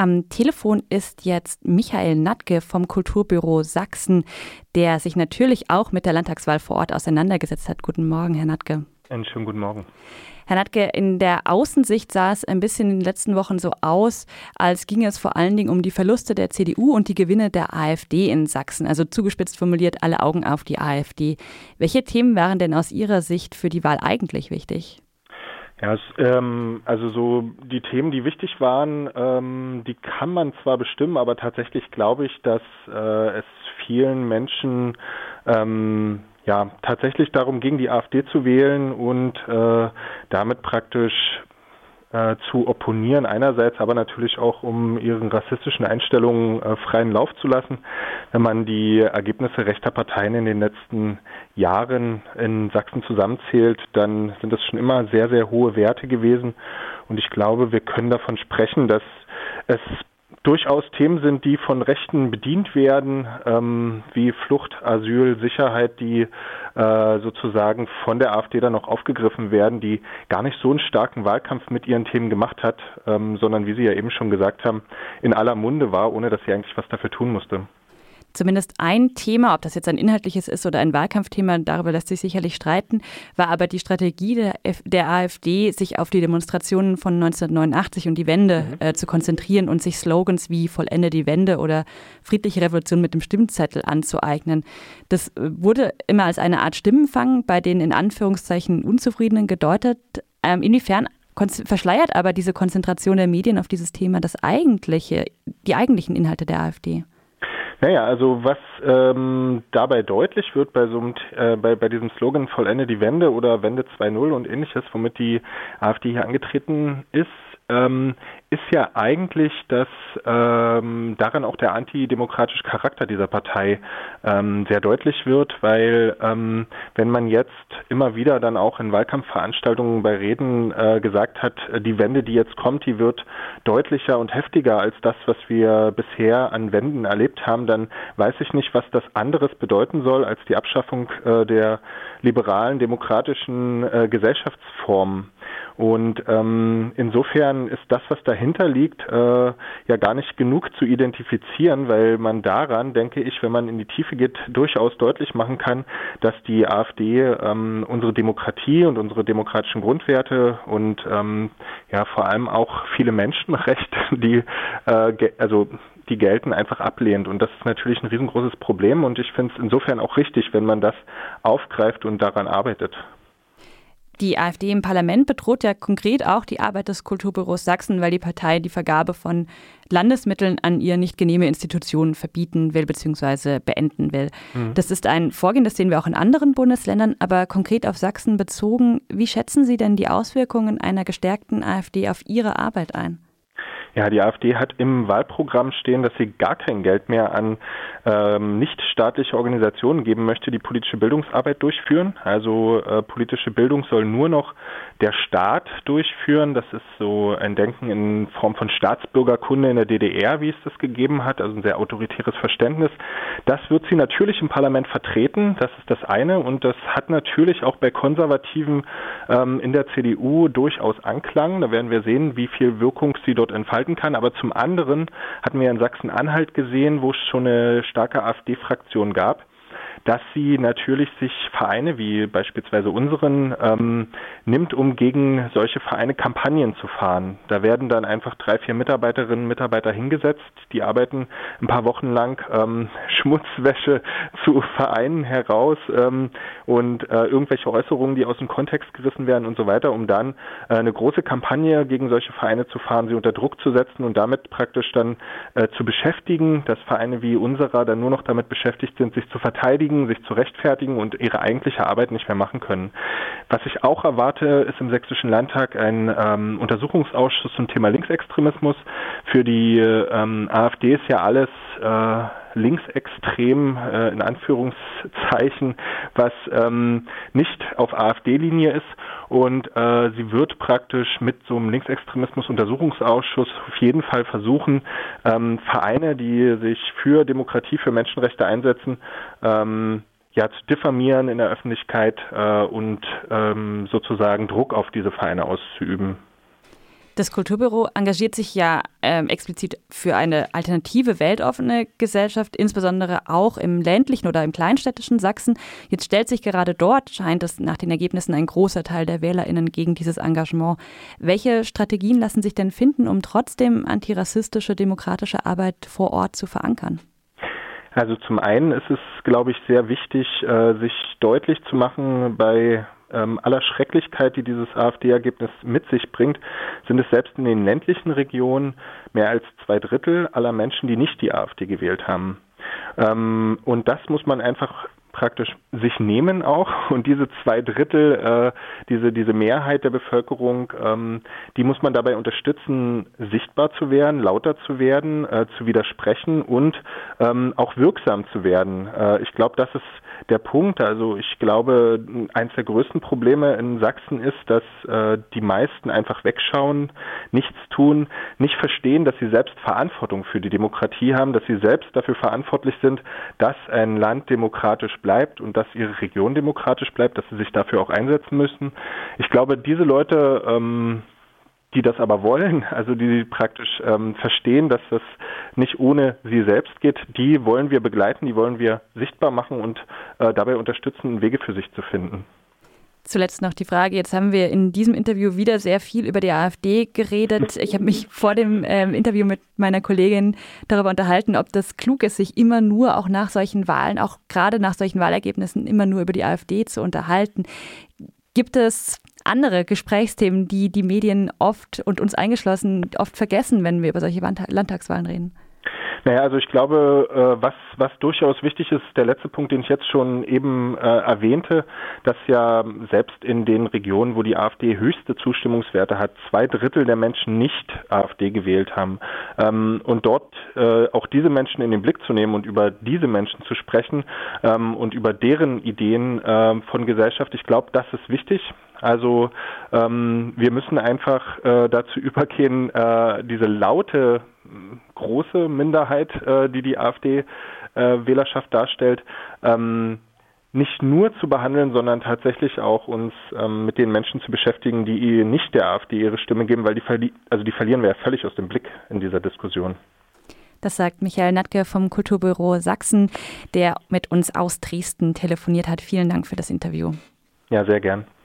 Am Telefon ist jetzt Michael Natke vom Kulturbüro Sachsen, der sich natürlich auch mit der Landtagswahl vor Ort auseinandergesetzt hat. Guten Morgen, Herr Natke. Einen schönen guten Morgen. Herr Natke, in der Außensicht sah es ein bisschen in den letzten Wochen so aus, als ginge es vor allen Dingen um die Verluste der CDU und die Gewinne der AfD in Sachsen. Also zugespitzt formuliert, alle Augen auf die AfD. Welche Themen waren denn aus Ihrer Sicht für die Wahl eigentlich wichtig? Ja, es, ähm, also so die Themen, die wichtig waren, ähm, die kann man zwar bestimmen, aber tatsächlich glaube ich, dass äh, es vielen Menschen ähm, ja tatsächlich darum ging, die AfD zu wählen und äh, damit praktisch äh, zu opponieren einerseits, aber natürlich auch um ihren rassistischen Einstellungen äh, freien Lauf zu lassen. Wenn man die Ergebnisse rechter Parteien in den letzten Jahren in Sachsen zusammenzählt, dann sind das schon immer sehr, sehr hohe Werte gewesen. Und ich glaube, wir können davon sprechen, dass es durchaus Themen sind, die von Rechten bedient werden, ähm, wie Flucht, Asyl, Sicherheit, die äh, sozusagen von der AfD dann noch aufgegriffen werden, die gar nicht so einen starken Wahlkampf mit ihren Themen gemacht hat, ähm, sondern wie Sie ja eben schon gesagt haben, in aller Munde war, ohne dass sie eigentlich was dafür tun musste zumindest ein Thema, ob das jetzt ein inhaltliches ist oder ein Wahlkampfthema, darüber lässt sich sicherlich streiten, war aber die Strategie der, der AfD, sich auf die Demonstrationen von 1989 und die Wende mhm. äh, zu konzentrieren und sich Slogans wie Vollende die Wende oder friedliche Revolution mit dem Stimmzettel anzueignen. Das äh, wurde immer als eine Art Stimmenfang bei den in Anführungszeichen Unzufriedenen gedeutet. Ähm, inwiefern verschleiert aber diese Konzentration der Medien auf dieses Thema das eigentliche, die eigentlichen Inhalte der AfD? Naja, also was ähm, dabei deutlich wird bei so einem, äh, bei, bei diesem Slogan Vollende die Wende oder Wende 2.0 und ähnliches, womit die AfD hier angetreten ist, ähm, ist ja eigentlich, dass ähm, daran auch der antidemokratische Charakter dieser Partei ähm, sehr deutlich wird, weil ähm, wenn man jetzt immer wieder dann auch in Wahlkampfveranstaltungen bei Reden äh, gesagt hat, die Wende, die jetzt kommt, die wird deutlicher und heftiger als das, was wir bisher an Wenden erlebt haben, dann weiß ich nicht, was das anderes bedeuten soll als die Abschaffung äh, der liberalen demokratischen äh, Gesellschaftsform. Und ähm, insofern ist das, was dahinter liegt, äh, ja gar nicht genug zu identifizieren, weil man daran, denke ich, wenn man in die Tiefe geht, durchaus deutlich machen kann, dass die AfD ähm, unsere Demokratie und unsere demokratischen Grundwerte und ähm, ja vor allem auch viele Menschenrechte, die äh, also die gelten, einfach ablehnt. Und das ist natürlich ein riesengroßes Problem und ich finde es insofern auch richtig, wenn man das aufgreift und daran arbeitet. Die AfD im Parlament bedroht ja konkret auch die Arbeit des Kulturbüros Sachsen, weil die Partei die Vergabe von Landesmitteln an ihr nicht genehme Institutionen verbieten will bzw. beenden will. Mhm. Das ist ein Vorgehen, das sehen wir auch in anderen Bundesländern, aber konkret auf Sachsen bezogen. Wie schätzen Sie denn die Auswirkungen einer gestärkten AfD auf Ihre Arbeit ein? Ja, die AfD hat im Wahlprogramm stehen, dass sie gar kein Geld mehr an ähm, nichtstaatliche Organisationen geben möchte, die politische Bildungsarbeit durchführen. Also äh, politische Bildung soll nur noch der Staat durchführen. Das ist so ein Denken in Form von Staatsbürgerkunde in der DDR, wie es das gegeben hat, also ein sehr autoritäres Verständnis. Das wird sie natürlich im Parlament vertreten, das ist das eine. Und das hat natürlich auch bei Konservativen ähm, in der CDU durchaus Anklang. Da werden wir sehen, wie viel Wirkung sie dort entfaltet halten kann. Aber zum anderen hatten wir in Sachsen-Anhalt gesehen, wo es schon eine starke AfD-Fraktion gab, dass sie natürlich sich Vereine wie beispielsweise unseren ähm, nimmt, um gegen solche Vereine Kampagnen zu fahren. Da werden dann einfach drei, vier Mitarbeiterinnen und Mitarbeiter hingesetzt, die arbeiten ein paar Wochen lang ähm, Schmutzwäsche zu Vereinen heraus ähm, und äh, irgendwelche Äußerungen, die aus dem Kontext gerissen werden und so weiter, um dann äh, eine große Kampagne gegen solche Vereine zu fahren, sie unter Druck zu setzen und damit praktisch dann äh, zu beschäftigen, dass Vereine wie unserer dann nur noch damit beschäftigt sind, sich zu verteidigen verteidigen, sich zu rechtfertigen und ihre eigentliche Arbeit nicht mehr machen können. Was ich auch erwarte, ist im Sächsischen Landtag ein ähm, Untersuchungsausschuss zum Thema Linksextremismus. Für die ähm, AfD ist ja alles äh, linksextrem, äh, in Anführungszeichen, was ähm, nicht auf AfD-Linie ist. Und äh, sie wird praktisch mit so einem Linksextremismus-Untersuchungsausschuss auf jeden Fall versuchen, ähm, Vereine, die sich für Demokratie, für Menschenrechte einsetzen, ähm, ja, zu diffamieren in der Öffentlichkeit äh, und ähm, sozusagen Druck auf diese Vereine auszuüben. Das Kulturbüro engagiert sich ja ähm, explizit für eine alternative, weltoffene Gesellschaft, insbesondere auch im ländlichen oder im kleinstädtischen Sachsen. Jetzt stellt sich gerade dort, scheint es nach den Ergebnissen, ein großer Teil der WählerInnen gegen dieses Engagement. Welche Strategien lassen sich denn finden, um trotzdem antirassistische, demokratische Arbeit vor Ort zu verankern? Also zum einen ist es, glaube ich, sehr wichtig, äh, sich deutlich zu machen bei ähm, aller Schrecklichkeit, die dieses AfD-Ergebnis mit sich bringt, sind es selbst in den ländlichen Regionen mehr als zwei Drittel aller Menschen, die nicht die AfD gewählt haben. Ähm, und das muss man einfach praktisch sich nehmen auch und diese zwei Drittel, äh, diese diese Mehrheit der Bevölkerung, ähm, die muss man dabei unterstützen, sichtbar zu werden, lauter zu werden, äh, zu widersprechen und ähm, auch wirksam zu werden. Äh, ich glaube, das ist der Punkt. Also ich glaube, eines der größten Probleme in Sachsen ist, dass äh, die meisten einfach wegschauen, nichts tun, nicht verstehen, dass sie selbst Verantwortung für die Demokratie haben, dass sie selbst dafür verantwortlich sind, dass ein Land demokratisch bleibt und dass ihre Region demokratisch bleibt, dass sie sich dafür auch einsetzen müssen. Ich glaube, diese Leute ähm, die das aber wollen, also die praktisch ähm, verstehen, dass das nicht ohne sie selbst geht, die wollen wir begleiten, die wollen wir sichtbar machen und äh, dabei unterstützen, Wege für sich zu finden. Zuletzt noch die Frage, jetzt haben wir in diesem Interview wieder sehr viel über die AfD geredet. Ich habe mich vor dem ähm, Interview mit meiner Kollegin darüber unterhalten, ob das klug ist, sich immer nur auch nach solchen Wahlen, auch gerade nach solchen Wahlergebnissen, immer nur über die AfD zu unterhalten. Gibt es andere Gesprächsthemen, die die Medien oft und uns eingeschlossen oft vergessen, wenn wir über solche Landtagswahlen reden? Naja, also ich glaube, äh, was, was durchaus wichtig ist, der letzte Punkt, den ich jetzt schon eben äh, erwähnte, dass ja selbst in den Regionen, wo die AfD höchste Zustimmungswerte hat, zwei Drittel der Menschen nicht AfD gewählt haben. Ähm, und dort äh, auch diese Menschen in den Blick zu nehmen und über diese Menschen zu sprechen ähm, und über deren Ideen äh, von Gesellschaft, ich glaube, das ist wichtig. Also ähm, wir müssen einfach äh, dazu übergehen, äh, diese laute große Minderheit, äh, die die AfD-Wählerschaft äh, darstellt, ähm, nicht nur zu behandeln, sondern tatsächlich auch uns ähm, mit den Menschen zu beschäftigen, die nicht der AfD ihre Stimme geben, weil die, verli also die verlieren wir ja völlig aus dem Blick in dieser Diskussion. Das sagt Michael Natke vom Kulturbüro Sachsen, der mit uns aus Dresden telefoniert hat. Vielen Dank für das Interview. Ja, sehr gern.